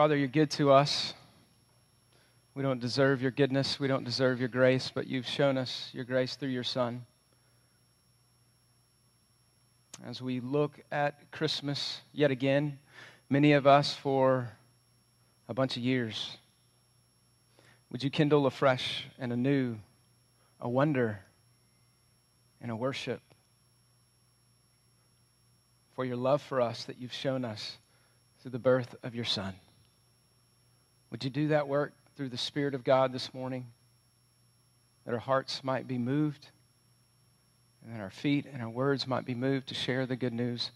Father, you're good to us. We don't deserve your goodness, we don't deserve your grace, but you've shown us your grace through your Son. As we look at Christmas yet again, many of us for a bunch of years, would you kindle afresh and anew a wonder and a worship for your love for us that you've shown us through the birth of your Son? Would you do that work through the Spirit of God this morning? That our hearts might be moved, and that our feet and our words might be moved to share the good news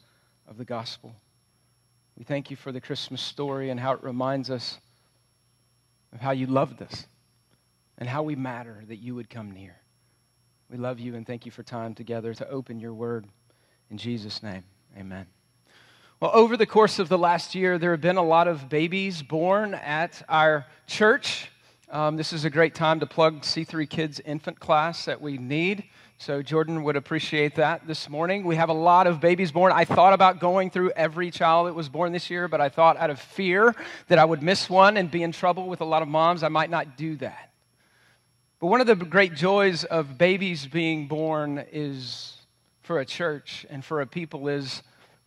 of the gospel. We thank you for the Christmas story and how it reminds us of how you loved us and how we matter that you would come near. We love you and thank you for time together to open your word. In Jesus' name, amen. Well, over the course of the last year, there have been a lot of babies born at our church. Um, this is a great time to plug C3 Kids infant class that we need. So, Jordan would appreciate that this morning. We have a lot of babies born. I thought about going through every child that was born this year, but I thought out of fear that I would miss one and be in trouble with a lot of moms, I might not do that. But one of the great joys of babies being born is for a church and for a people is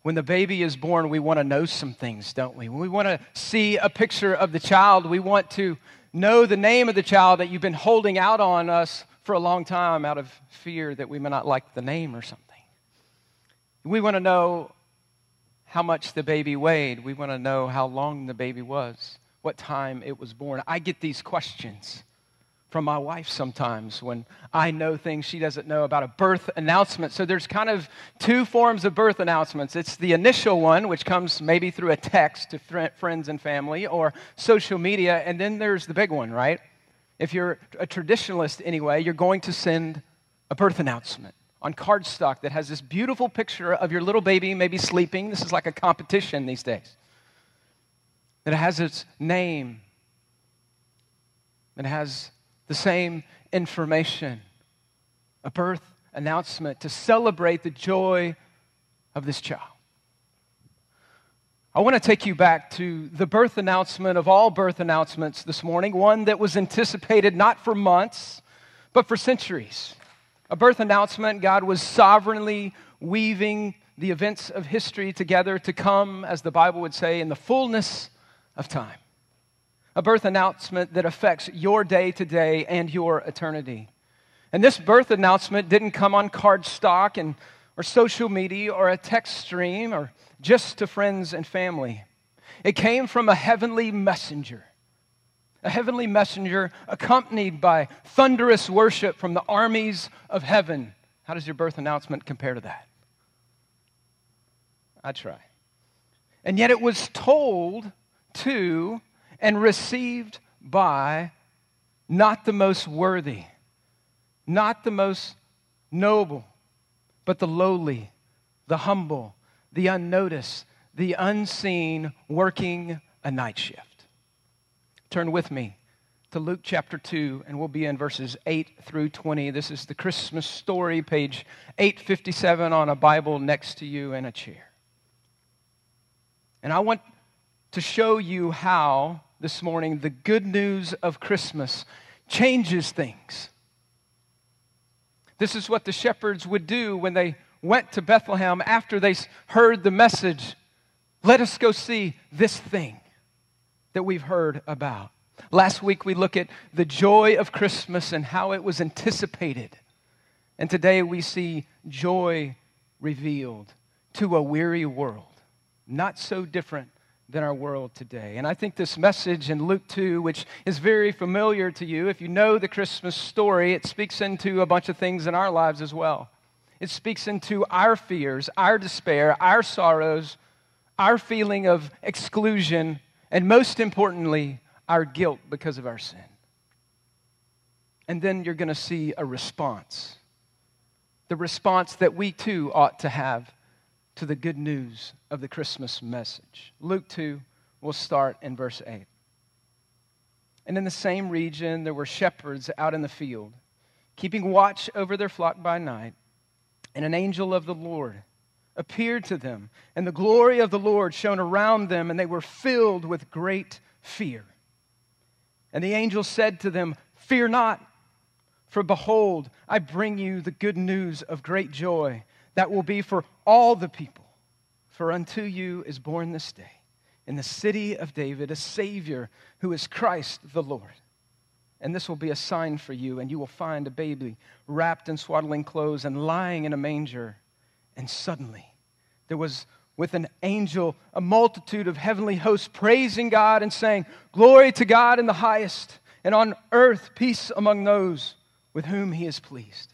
when the baby is born, we want to know some things, don't we? we want to see a picture of the child, we want to know the name of the child that you've been holding out on us for a long time out of fear that we may not like the name or something. We want to know how much the baby weighed. We want to know how long the baby was, what time it was born. I get these questions from my wife sometimes when I know things she doesn't know about a birth announcement. So there's kind of two forms of birth announcements. It's the initial one, which comes maybe through a text to friends and family or social media, and then there's the big one, right? If you're a traditionalist anyway, you're going to send a birth announcement on cardstock that has this beautiful picture of your little baby maybe sleeping. This is like a competition these days. That it has its name. It has the same information a birth announcement to celebrate the joy of this child. I want to take you back to the birth announcement of all birth announcements this morning, one that was anticipated not for months, but for centuries. A birth announcement, God was sovereignly weaving the events of history together to come, as the Bible would say, in the fullness of time a birth announcement that affects your day to day and your eternity. And this birth announcement didn't come on cardstock and or social media or a text stream or just to friends and family. It came from a heavenly messenger. A heavenly messenger accompanied by thunderous worship from the armies of heaven. How does your birth announcement compare to that? I try. And yet it was told to and received by not the most worthy, not the most noble, but the lowly, the humble, the unnoticed, the unseen, working a night shift. Turn with me to Luke chapter 2, and we'll be in verses 8 through 20. This is the Christmas story, page 857 on a Bible next to you in a chair. And I want to show you how this morning, the good news of Christmas changes things. This is what the shepherds would do when they went to Bethlehem after they heard the message. Let us go see this thing that we've heard about. Last week we look at the joy of Christmas and how it was anticipated. And today we see joy revealed to a weary world. Not so different than our world today. And I think this message in Luke 2, which is very familiar to you, if you know the Christmas story, it speaks into a bunch of things in our lives as well. It speaks into our fears, our despair, our sorrows, our feeling of exclusion, and most importantly, our guilt because of our sin. And then you're going to see a response. The response that we too ought to have to the good news of the Christmas message. Luke 2, we'll start in verse 8. And in the same region, there were shepherds out in the field, keeping watch over their flock by night. And an angel of the Lord appeared to them, and the glory of the Lord shone around them, and they were filled with great fear. And the angel said to them, Fear not, for behold, I bring you the good news of great joy that will be for all the people. For unto you is born this day in the city of David a Savior who is Christ the Lord. And this will be a sign for you, and you will find a baby wrapped in swaddling clothes and lying in a manger. And suddenly there was with an angel a multitude of heavenly hosts praising God and saying, Glory to God in the highest, and on earth peace among those with whom he is pleased.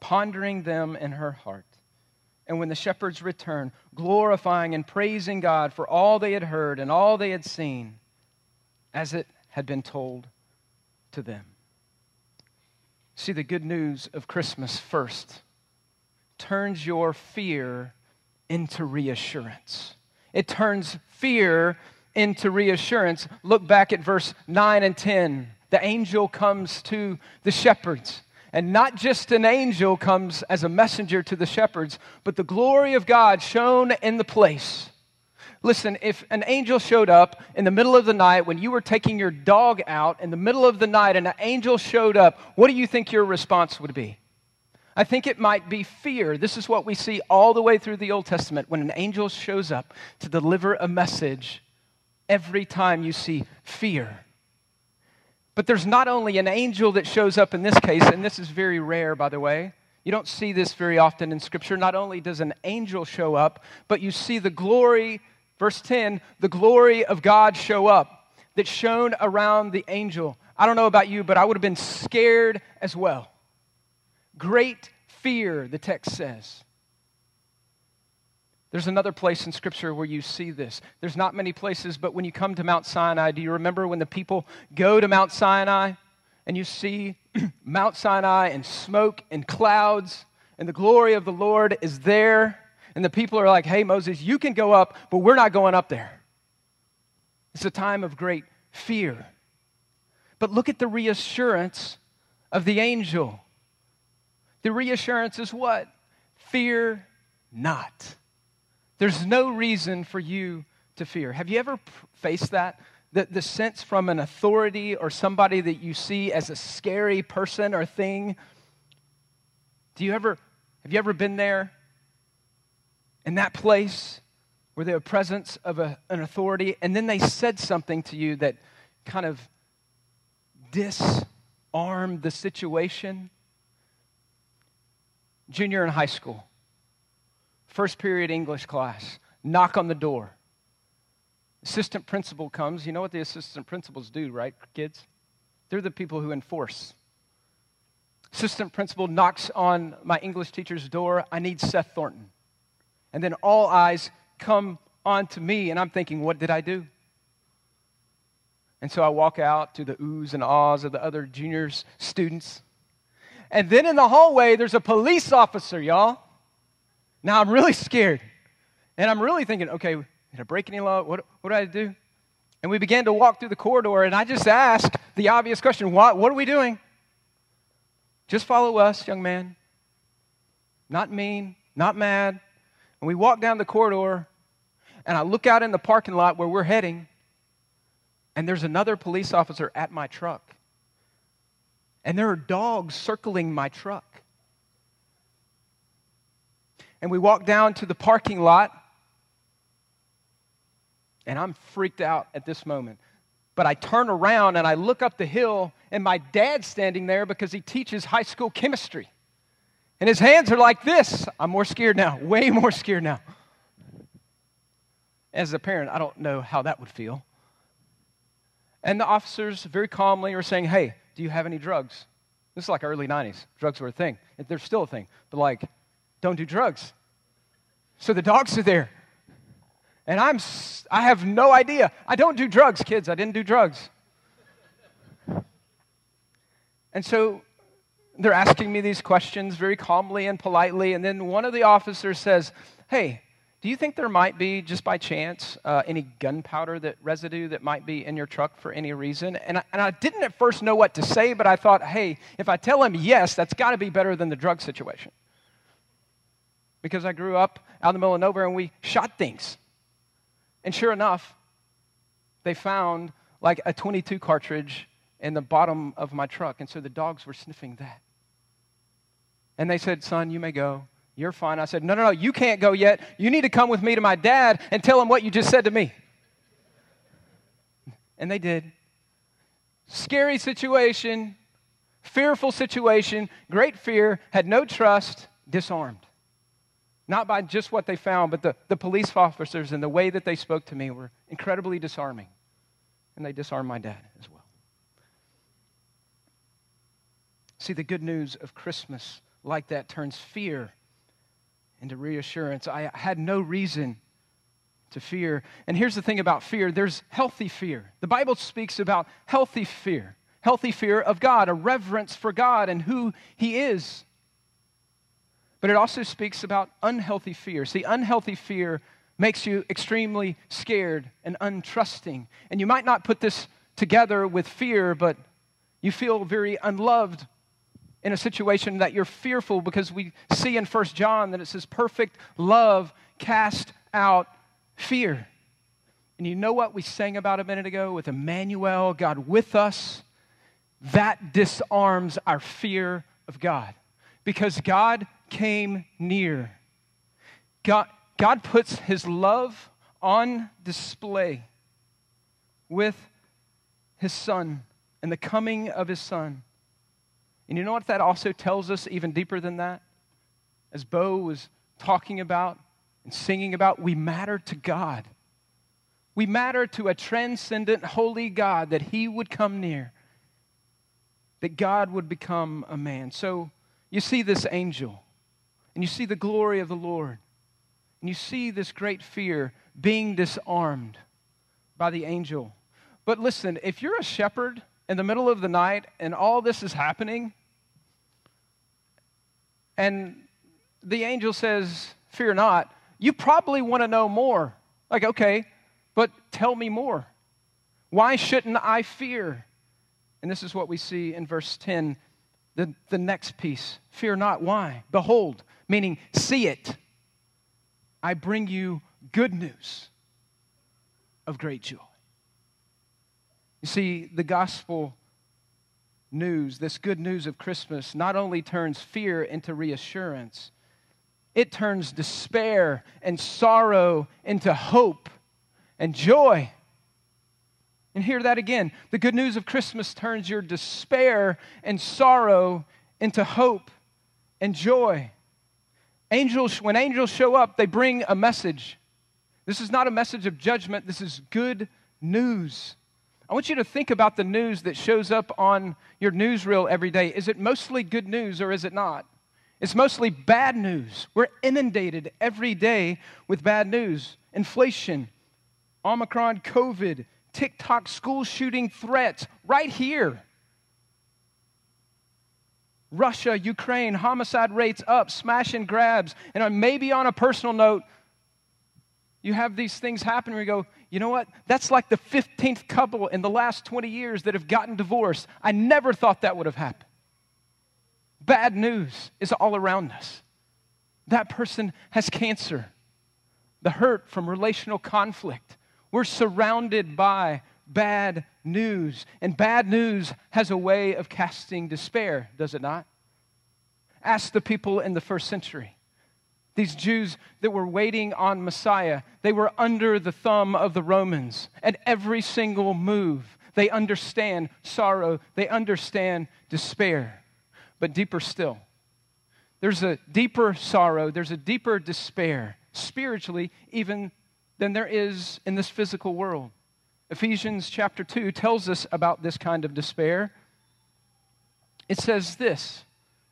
pondering them in her heart. And when the shepherds returned, glorifying and praising God for all they had heard and all they had seen, as it had been told to them. See the good news of Christmas first turns your fear into reassurance. It turns fear into reassurance. Look back at verse 9 and 10. The angel comes to the shepherds. And not just an angel comes as a messenger to the shepherds, but the glory of God shone in the place. Listen, if an angel showed up in the middle of the night when you were taking your dog out in the middle of the night and an angel showed up, what do you think your response would be? I think it might be fear. This is what we see all the way through the Old Testament when an angel shows up to deliver a message. Every time you see fear. But there's not only an angel that shows up in this case, and this is very rare, by the way. You don't see this very often in Scripture. Not only does an angel show up, but you see the glory, verse 10, the glory of God show up that shone around the angel. I don't know about you, but I would have been scared as well. Great fear, the text says. There's another place in Scripture where you see this. There's not many places, but when you come to Mount Sinai, do you remember when the people go to Mount Sinai and you see Mount Sinai and smoke and clouds and the glory of the Lord is there? And the people are like, hey, Moses, you can go up, but we're not going up there. It's a time of great fear. But look at the reassurance of the angel. The reassurance is what? Fear not. There's no reason for you to fear. Have you ever faced that? The, the sense from an authority or somebody that you see as a scary person or thing? Do you ever, have you ever been there in that place where the presence of a, an authority and then they said something to you that kind of disarmed the situation? junior in high school, first period English class, knock on the door. Assistant principal comes. You know what the assistant principals do, right, kids? They're the people who enforce. Assistant principal knocks on my English teacher's door. I need Seth Thornton. And then all eyes come on to me, and I'm thinking, what did I do? And so I walk out to the oohs and ahs of the other juniors, students. And then in the hallway, there's a police officer, y'all. Now I'm really scared. And I'm really thinking, okay, did I break any law? What, what did I do? And we began to walk through the corridor, and I just asked the obvious question what, what are we doing? Just follow us, young man. Not mean, not mad. And we walk down the corridor, and I look out in the parking lot where we're heading, and there's another police officer at my truck and there are dogs circling my truck. And we walk down to the parking lot, and I'm freaked out at this moment. But I turn around and I look up the hill, and my dad's standing there because he teaches high school chemistry. And his hands are like this. I'm more scared now, way more scared now. As a parent, I don't know how that would feel. And the officers very calmly are saying, Hey, do you have any drugs? This is like early 90s. Drugs were a thing. They're still a thing. But like, don't do drugs. So the dogs are there. And I'm, I have no idea. I don't do drugs, kids. I didn't do drugs. And so they're asking me these questions very calmly and politely. And then one of the officers says, Hey, do you think there might be, just by chance, uh, any gunpowder that residue that might be in your truck for any reason? And I, and I didn't at first know what to say, but I thought, hey, if I tell him yes, that's got to be better than the drug situation. Because I grew up out in the middle of nowhere and we shot things. And sure enough, they found like a 22 cartridge in the bottom of my truck. And so the dogs were sniffing that. And they said, Son, you may go. You're fine. I said, No, no, no, you can't go yet. You need to come with me to my dad and tell him what you just said to me. And they did. Scary situation, fearful situation, great fear, had no trust, disarmed. Not by just what they found, but the, the police officers and the way that they spoke to me were incredibly disarming. And they disarmed my dad as well. See, the good news of Christmas like that turns fear into reassurance. I had no reason to fear. And here's the thing about fear there's healthy fear. The Bible speaks about healthy fear, healthy fear of God, a reverence for God and who He is. But it also speaks about unhealthy fear. See, unhealthy fear makes you extremely scared and untrusting. And you might not put this together with fear, but you feel very unloved in a situation that you're fearful because we see in First John that it says perfect love cast out fear. And you know what we sang about a minute ago with Emmanuel, God with us? That disarms our fear of God because God came near. God, God puts his love on display with his son and the coming of his son. And you know what that also tells us, even deeper than that? As Bo was talking about and singing about, we matter to God. We matter to a transcendent, holy God that He would come near, that God would become a man. So you see this angel, and you see the glory of the Lord, and you see this great fear being disarmed by the angel. But listen, if you're a shepherd in the middle of the night and all this is happening, and the angel says, Fear not, you probably want to know more. Like, okay, but tell me more. Why shouldn't I fear? And this is what we see in verse 10, the, the next piece. Fear not. Why? Behold, meaning see it. I bring you good news of great joy. You see, the gospel news, this good news of Christmas, not only turns fear into reassurance, it turns despair and sorrow into hope and joy. And hear that again. The good news of Christmas turns your despair and sorrow into hope and joy. Angels, when angels show up, they bring a message. This is not a message of judgment, this is good news. I want you to think about the news that shows up on your newsreel every day. Is it mostly good news or is it not? It's mostly bad news. We're inundated every day with bad news. Inflation, Omicron, COVID, TikTok school shooting threats right here. Russia, Ukraine, homicide rates up, smash and grabs. And maybe on a personal note, you have these things happen where you go, you know what? That's like the 15th couple in the last 20 years that have gotten divorced. I never thought that would have happened. Bad news is all around us. That person has cancer, the hurt from relational conflict. We're surrounded by bad news, and bad news has a way of casting despair, does it not? Ask the people in the first century. These Jews that were waiting on Messiah, they were under the thumb of the Romans. At every single move, they understand sorrow, they understand despair. But deeper still, there's a deeper sorrow, there's a deeper despair, spiritually, even than there is in this physical world. Ephesians chapter 2 tells us about this kind of despair. It says this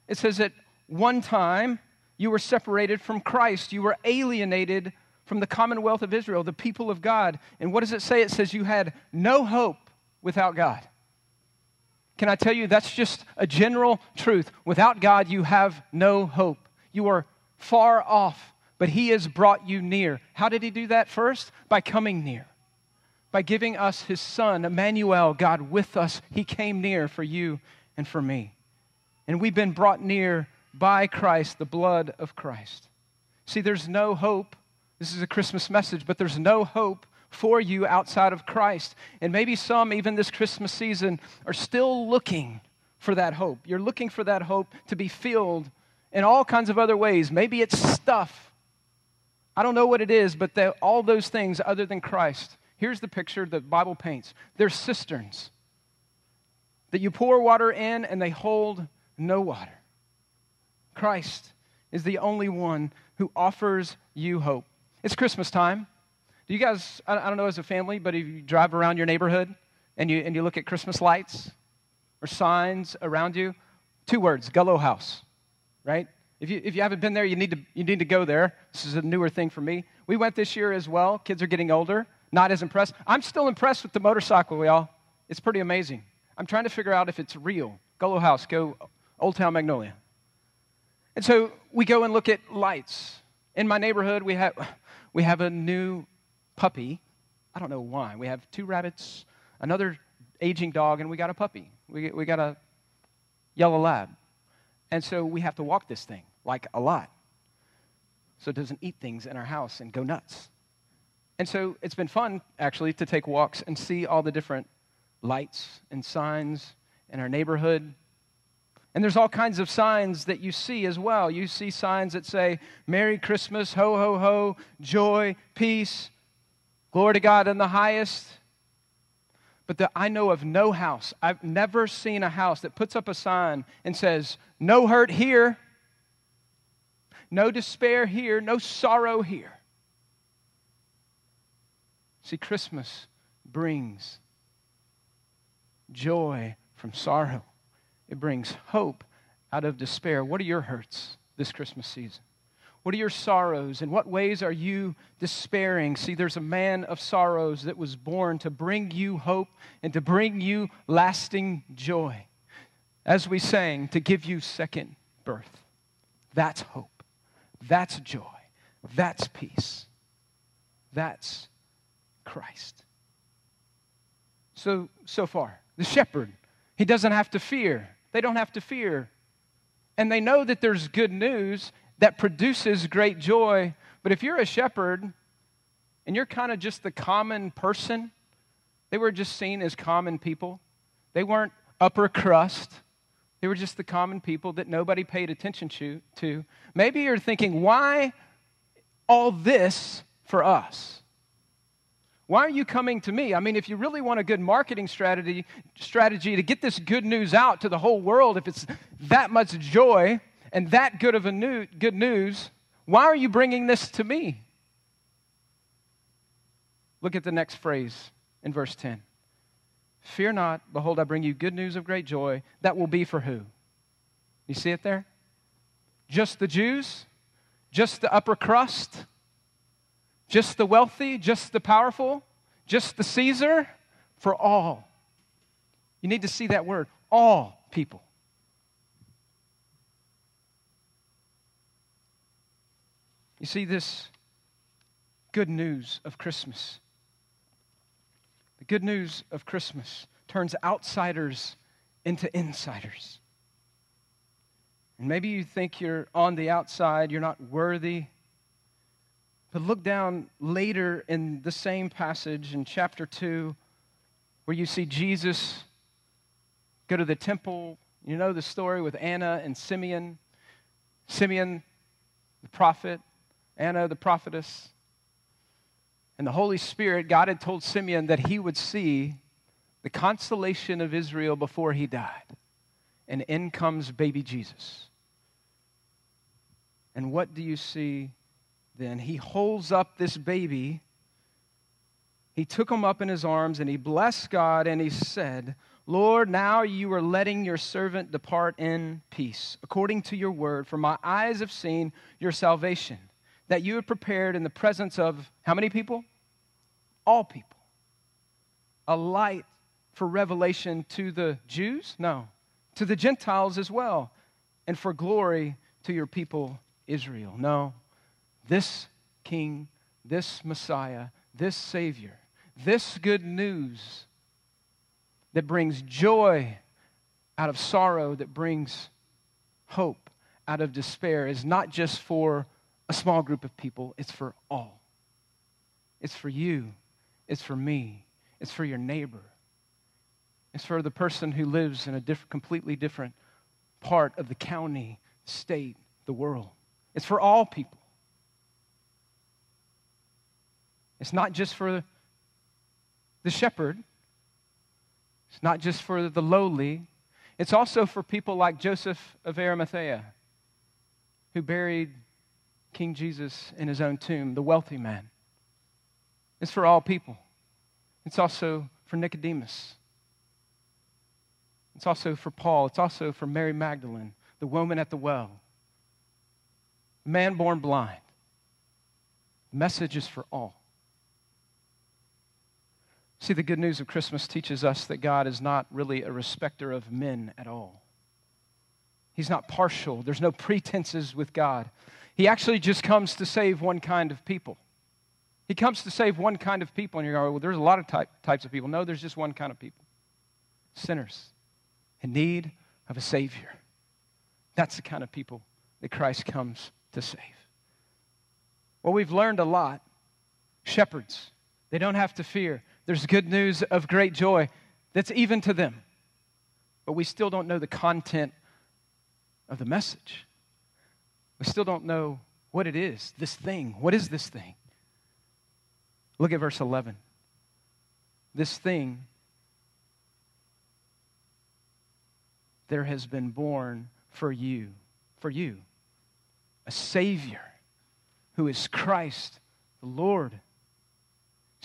it says, At one time, you were separated from Christ. You were alienated from the commonwealth of Israel, the people of God. And what does it say? It says you had no hope without God. Can I tell you that's just a general truth? Without God, you have no hope. You are far off, but He has brought you near. How did He do that first? By coming near. By giving us His Son, Emmanuel, God with us. He came near for you and for me. And we've been brought near by Christ, the blood of Christ. See, there's no hope. This is a Christmas message, but there's no hope for you outside of Christ. And maybe some, even this Christmas season, are still looking for that hope. You're looking for that hope to be filled in all kinds of other ways. Maybe it's stuff. I don't know what it is, but all those things other than Christ. Here's the picture the Bible paints they're cisterns that you pour water in and they hold no water. Christ is the only one who offers you hope. It's Christmas time. Do you guys, I don't know as a family, but if you drive around your neighborhood and you, and you look at Christmas lights or signs around you, two words, Gullo House, right? If you, if you haven't been there, you need, to, you need to go there. This is a newer thing for me. We went this year as well. Kids are getting older, not as impressed. I'm still impressed with the motorcycle, y'all. It's pretty amazing. I'm trying to figure out if it's real. Gullo House, go Old Town Magnolia. And so we go and look at lights. In my neighborhood, we have, we have a new puppy. I don't know why. We have two rabbits, another aging dog, and we got a puppy. We, we got a yellow lab. And so we have to walk this thing, like a lot, so it doesn't eat things in our house and go nuts. And so it's been fun, actually, to take walks and see all the different lights and signs in our neighborhood. And there's all kinds of signs that you see as well. You see signs that say, Merry Christmas, ho, ho, ho, joy, peace, glory to God in the highest. But the, I know of no house, I've never seen a house that puts up a sign and says, No hurt here, no despair here, no sorrow here. See, Christmas brings joy from sorrow, it brings hope out of despair. What are your hurts this Christmas season? What are your sorrows? In what ways are you despairing? See, there's a man of sorrows that was born to bring you hope and to bring you lasting joy. As we sang, to give you second birth. That's hope. That's joy. That's peace. That's Christ. So, so far, the shepherd. He doesn't have to fear. They don't have to fear. And they know that there's good news that produces great joy. But if you're a shepherd and you're kind of just the common person, they were just seen as common people. They weren't upper crust. They were just the common people that nobody paid attention to. Maybe you're thinking, why all this for us? Why are you coming to me? I mean, if you really want a good marketing strategy, strategy to get this good news out to the whole world, if it's that much joy and that good of a new, good news, why are you bringing this to me? Look at the next phrase in verse 10. Fear not, behold, I bring you good news of great joy. That will be for who? You see it there? Just the Jews? Just the upper crust? Just the wealthy, just the powerful, just the Caesar, for all. You need to see that word, all people. You see, this good news of Christmas, the good news of Christmas turns outsiders into insiders. And maybe you think you're on the outside, you're not worthy but look down later in the same passage in chapter 2, where you see Jesus go to the temple. You know the story with Anna and Simeon. Simeon, the prophet, Anna, the prophetess. And the Holy Spirit, God had told Simeon that he would see the consolation of Israel before he died. And in comes baby Jesus. And what do you see then he holds up this baby. He took him up in his arms and he blessed God and he said, Lord, now you are letting your servant depart in peace, according to your word, for my eyes have seen your salvation. that you have prepared in the presence of how many people? All people. A light for revelation to the Jews? No. To the Gentiles as well. And for glory to your people, Israel. No. This King, this Messiah, this Savior, this good news that brings joy out of sorrow, that brings hope out of despair, is not just for a small group of people, it's for all. It's for you, it's for me, it's for your neighbor, it's for the person who lives in a diff- completely different part of the county, state, the world. It's for all people. It's not just for the shepherd, it's not just for the lowly, it's also for people like Joseph of Arimathea, who buried King Jesus in his own tomb, the wealthy man. It's for all people. It's also for Nicodemus. It's also for Paul. It's also for Mary Magdalene, the woman at the well, man born blind. The message is for all. See, the good news of Christmas teaches us that God is not really a respecter of men at all. He's not partial, there's no pretenses with God. He actually just comes to save one kind of people. He comes to save one kind of people, and you're going, well, there's a lot of type, types of people. No, there's just one kind of people sinners in need of a Savior. That's the kind of people that Christ comes to save. Well, we've learned a lot. Shepherds, they don't have to fear. There's good news of great joy that's even to them. But we still don't know the content of the message. We still don't know what it is, this thing. What is this thing? Look at verse 11. This thing, there has been born for you, for you, a Savior who is Christ the Lord.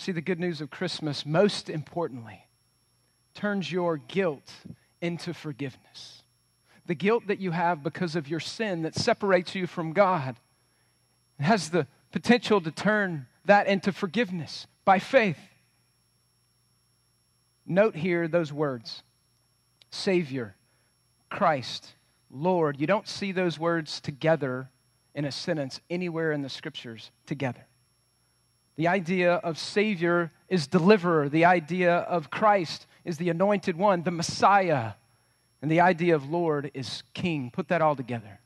See, the good news of Christmas, most importantly, turns your guilt into forgiveness. The guilt that you have because of your sin that separates you from God has the potential to turn that into forgiveness by faith. Note here those words Savior, Christ, Lord. You don't see those words together in a sentence anywhere in the scriptures together. The idea of Savior is deliverer. The idea of Christ is the anointed one, the Messiah. And the idea of Lord is King. Put that all together.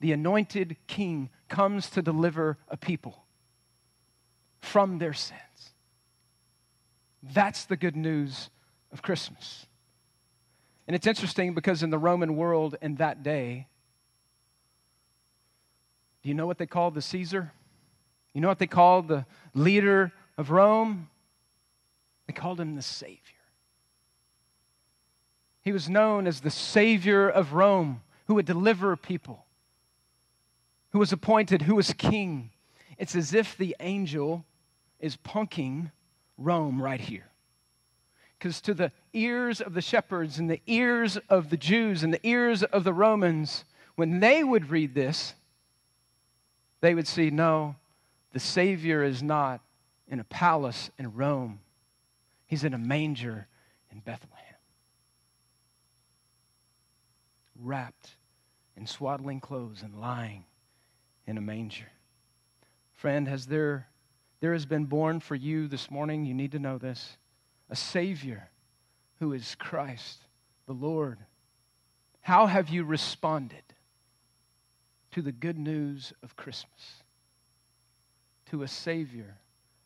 The anointed King comes to deliver a people from their sins. That's the good news of Christmas. And it's interesting because in the Roman world in that day, do you know what they called the Caesar? You know what they called the leader of Rome? They called him the Savior. He was known as the Savior of Rome who would deliver people, who was appointed, who was king. It's as if the angel is punking Rome right here. Because to the ears of the shepherds and the ears of the Jews and the ears of the Romans, when they would read this, they would see no, the Savior is not in a palace in Rome, He's in a manger in Bethlehem. Wrapped in swaddling clothes and lying in a manger. Friend, has there, there has been born for you this morning, you need to know this, a Savior who is Christ, the Lord. How have you responded to the good news of Christmas? To a Savior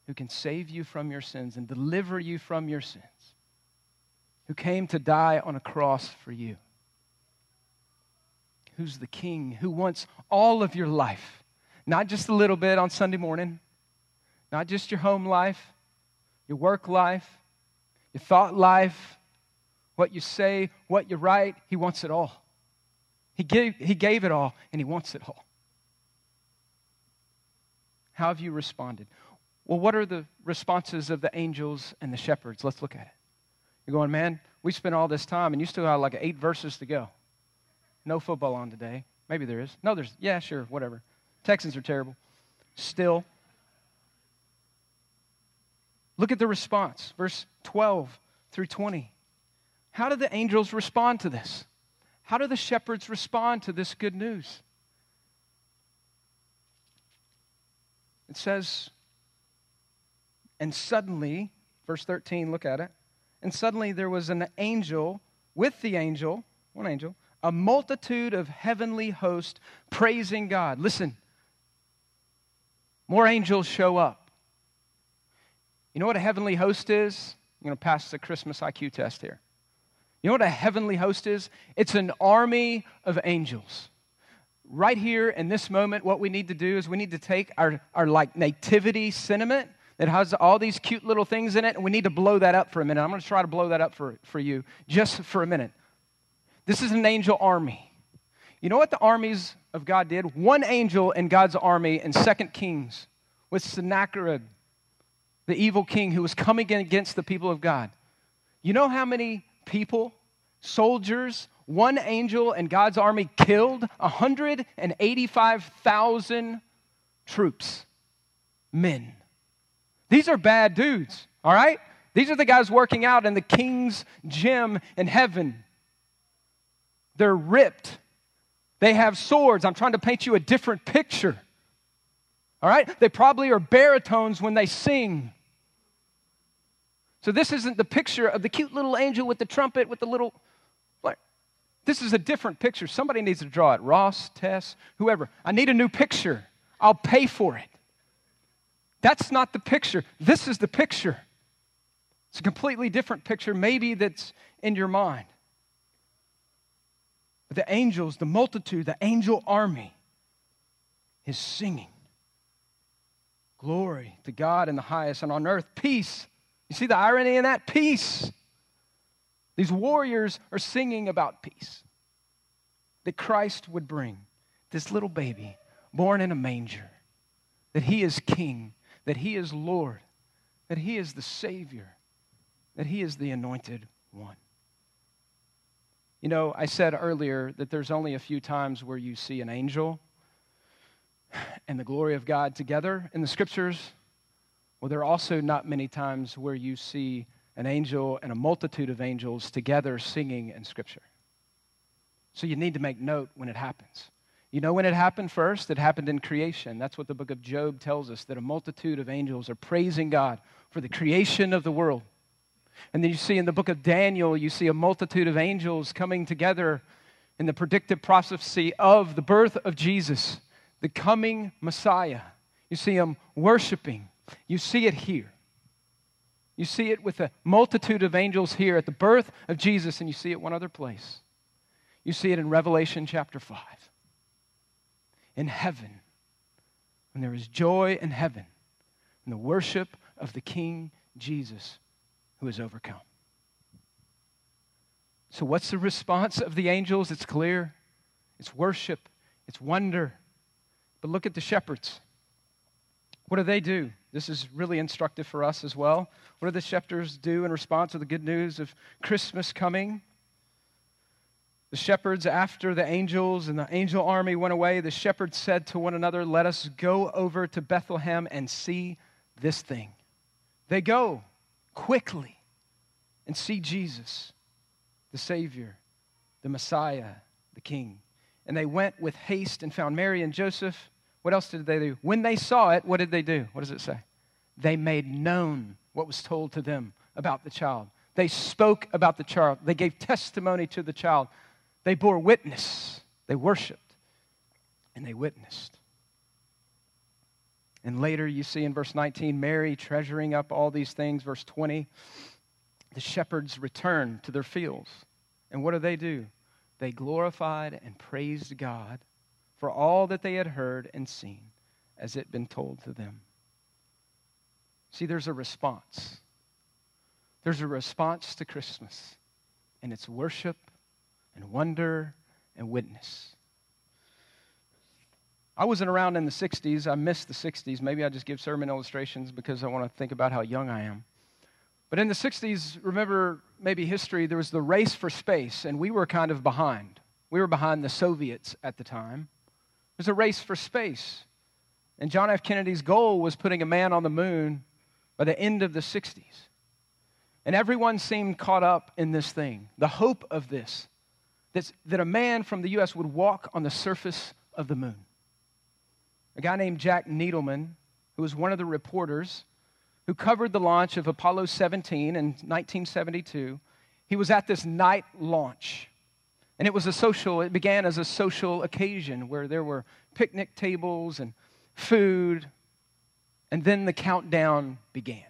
who can save you from your sins and deliver you from your sins, who came to die on a cross for you, who's the King, who wants all of your life, not just a little bit on Sunday morning, not just your home life, your work life, your thought life, what you say, what you write. He wants it all. He gave, he gave it all, and He wants it all. How have you responded? Well, what are the responses of the angels and the shepherds? Let's look at it. You're going, man, we spent all this time and you still got like eight verses to go. No football on today. Maybe there is. No, there's, yeah, sure, whatever. Texans are terrible. still. Look at the response, verse 12 through 20. How do the angels respond to this? How do the shepherds respond to this good news? It says, and suddenly, verse 13, look at it. And suddenly there was an angel with the angel, one angel, a multitude of heavenly hosts praising God. Listen, more angels show up. You know what a heavenly host is? I'm going to pass the Christmas IQ test here. You know what a heavenly host is? It's an army of angels. Right here in this moment, what we need to do is we need to take our, our like nativity sentiment that has all these cute little things in it, and we need to blow that up for a minute. I'm going to try to blow that up for, for you just for a minute. This is an angel army. You know what the armies of God did? One angel in God's army in Second Kings with Sennacherib, the evil king who was coming against the people of God. You know how many people, soldiers, one angel in God's army killed 185,000 troops, men. These are bad dudes, all right? These are the guys working out in the king's gym in heaven. They're ripped. They have swords. I'm trying to paint you a different picture. All right? They probably are baritones when they sing. So this isn't the picture of the cute little angel with the trumpet with the little. This is a different picture. Somebody needs to draw it. Ross, Tess, whoever. I need a new picture. I'll pay for it. That's not the picture. This is the picture. It's a completely different picture, maybe that's in your mind. But the angels, the multitude, the angel army is singing. Glory to God in the highest, and on earth, peace. You see the irony in that? Peace. These warriors are singing about peace that Christ would bring this little baby born in a manger, that he is king, that he is Lord, that he is the Savior, that he is the anointed one. You know, I said earlier that there's only a few times where you see an angel and the glory of God together in the scriptures. Well, there are also not many times where you see an angel and a multitude of angels together singing in scripture. So you need to make note when it happens. You know when it happened first? It happened in creation. That's what the book of Job tells us that a multitude of angels are praising God for the creation of the world. And then you see in the book of Daniel, you see a multitude of angels coming together in the predictive prophecy of the birth of Jesus, the coming Messiah. You see them worshiping. You see it here. You see it with a multitude of angels here at the birth of Jesus, and you see it one other place. You see it in Revelation chapter 5. In heaven, when there is joy in heaven, in the worship of the King Jesus who is overcome. So, what's the response of the angels? It's clear it's worship, it's wonder. But look at the shepherds. What do they do? This is really instructive for us as well. What do the shepherds do in response to the good news of Christmas coming? The shepherds, after the angels and the angel army went away, the shepherds said to one another, Let us go over to Bethlehem and see this thing. They go quickly and see Jesus, the Savior, the Messiah, the King. And they went with haste and found Mary and Joseph. What else did they do? When they saw it, what did they do? What does it say? They made known what was told to them about the child. They spoke about the child. They gave testimony to the child. They bore witness. They worshiped and they witnessed. And later you see in verse 19, Mary treasuring up all these things. Verse 20, the shepherds return to their fields. And what do they do? They glorified and praised God for all that they had heard and seen as it been told to them. See, there's a response. There's a response to Christmas, and it's worship and wonder and witness. I wasn't around in the 60s. I missed the 60s. Maybe I just give sermon illustrations because I want to think about how young I am. But in the 60s, remember maybe history, there was the race for space, and we were kind of behind. We were behind the Soviets at the time. Was a race for space. And John F. Kennedy's goal was putting a man on the moon by the end of the 60s. And everyone seemed caught up in this thing, the hope of this, that a man from the U.S. would walk on the surface of the moon. A guy named Jack Needleman, who was one of the reporters who covered the launch of Apollo 17 in 1972, he was at this night launch. And it was a social, it began as a social occasion where there were picnic tables and food, and then the countdown began.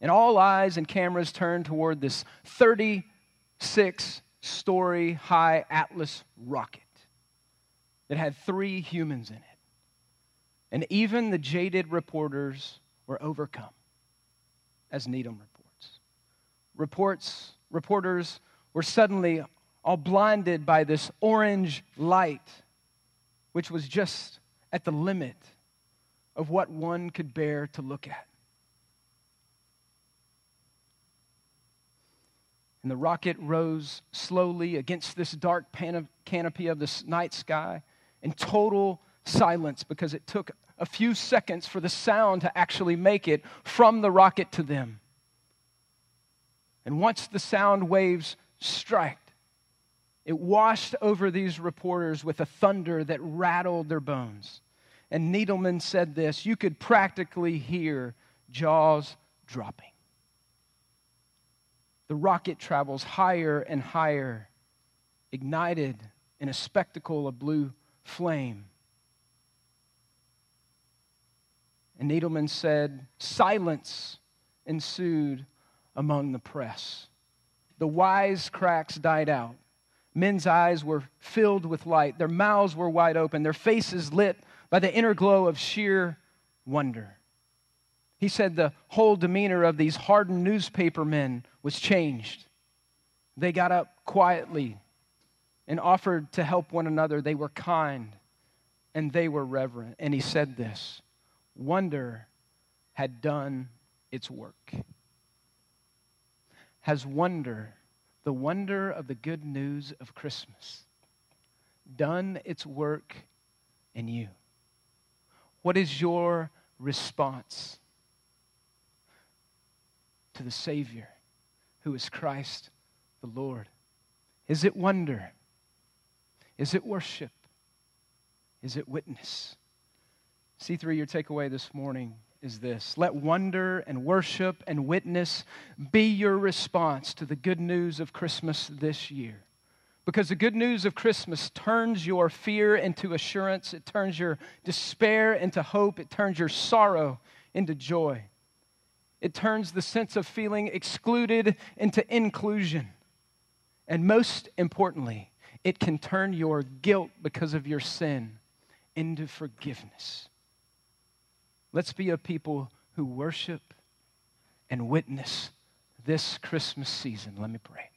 And all eyes and cameras turned toward this 36 story high Atlas rocket that had three humans in it. And even the jaded reporters were overcome, as Needleman reports. Reports, reporters were suddenly all blinded by this orange light, which was just at the limit of what one could bear to look at. And the rocket rose slowly against this dark pan- canopy of the night sky in total silence because it took a few seconds for the sound to actually make it from the rocket to them. And once the sound waves struck, it washed over these reporters with a thunder that rattled their bones. And Needleman said this you could practically hear jaws dropping. The rocket travels higher and higher, ignited in a spectacle of blue flame. And Needleman said, Silence ensued among the press. The wise cracks died out. Men's eyes were filled with light. Their mouths were wide open, their faces lit by the inner glow of sheer wonder. He said the whole demeanor of these hardened newspaper men was changed. They got up quietly and offered to help one another. They were kind and they were reverent. And he said this wonder had done its work. Has wonder, the wonder of the good news of Christmas, done its work in you? What is your response to the Savior who is Christ the Lord? Is it wonder? Is it worship? Is it witness? See through your takeaway this morning is this let wonder and worship and witness be your response to the good news of Christmas this year. Because the good news of Christmas turns your fear into assurance, it turns your despair into hope, it turns your sorrow into joy. It turns the sense of feeling excluded into inclusion. And most importantly, it can turn your guilt because of your sin into forgiveness. Let's be a people who worship and witness this Christmas season. Let me pray.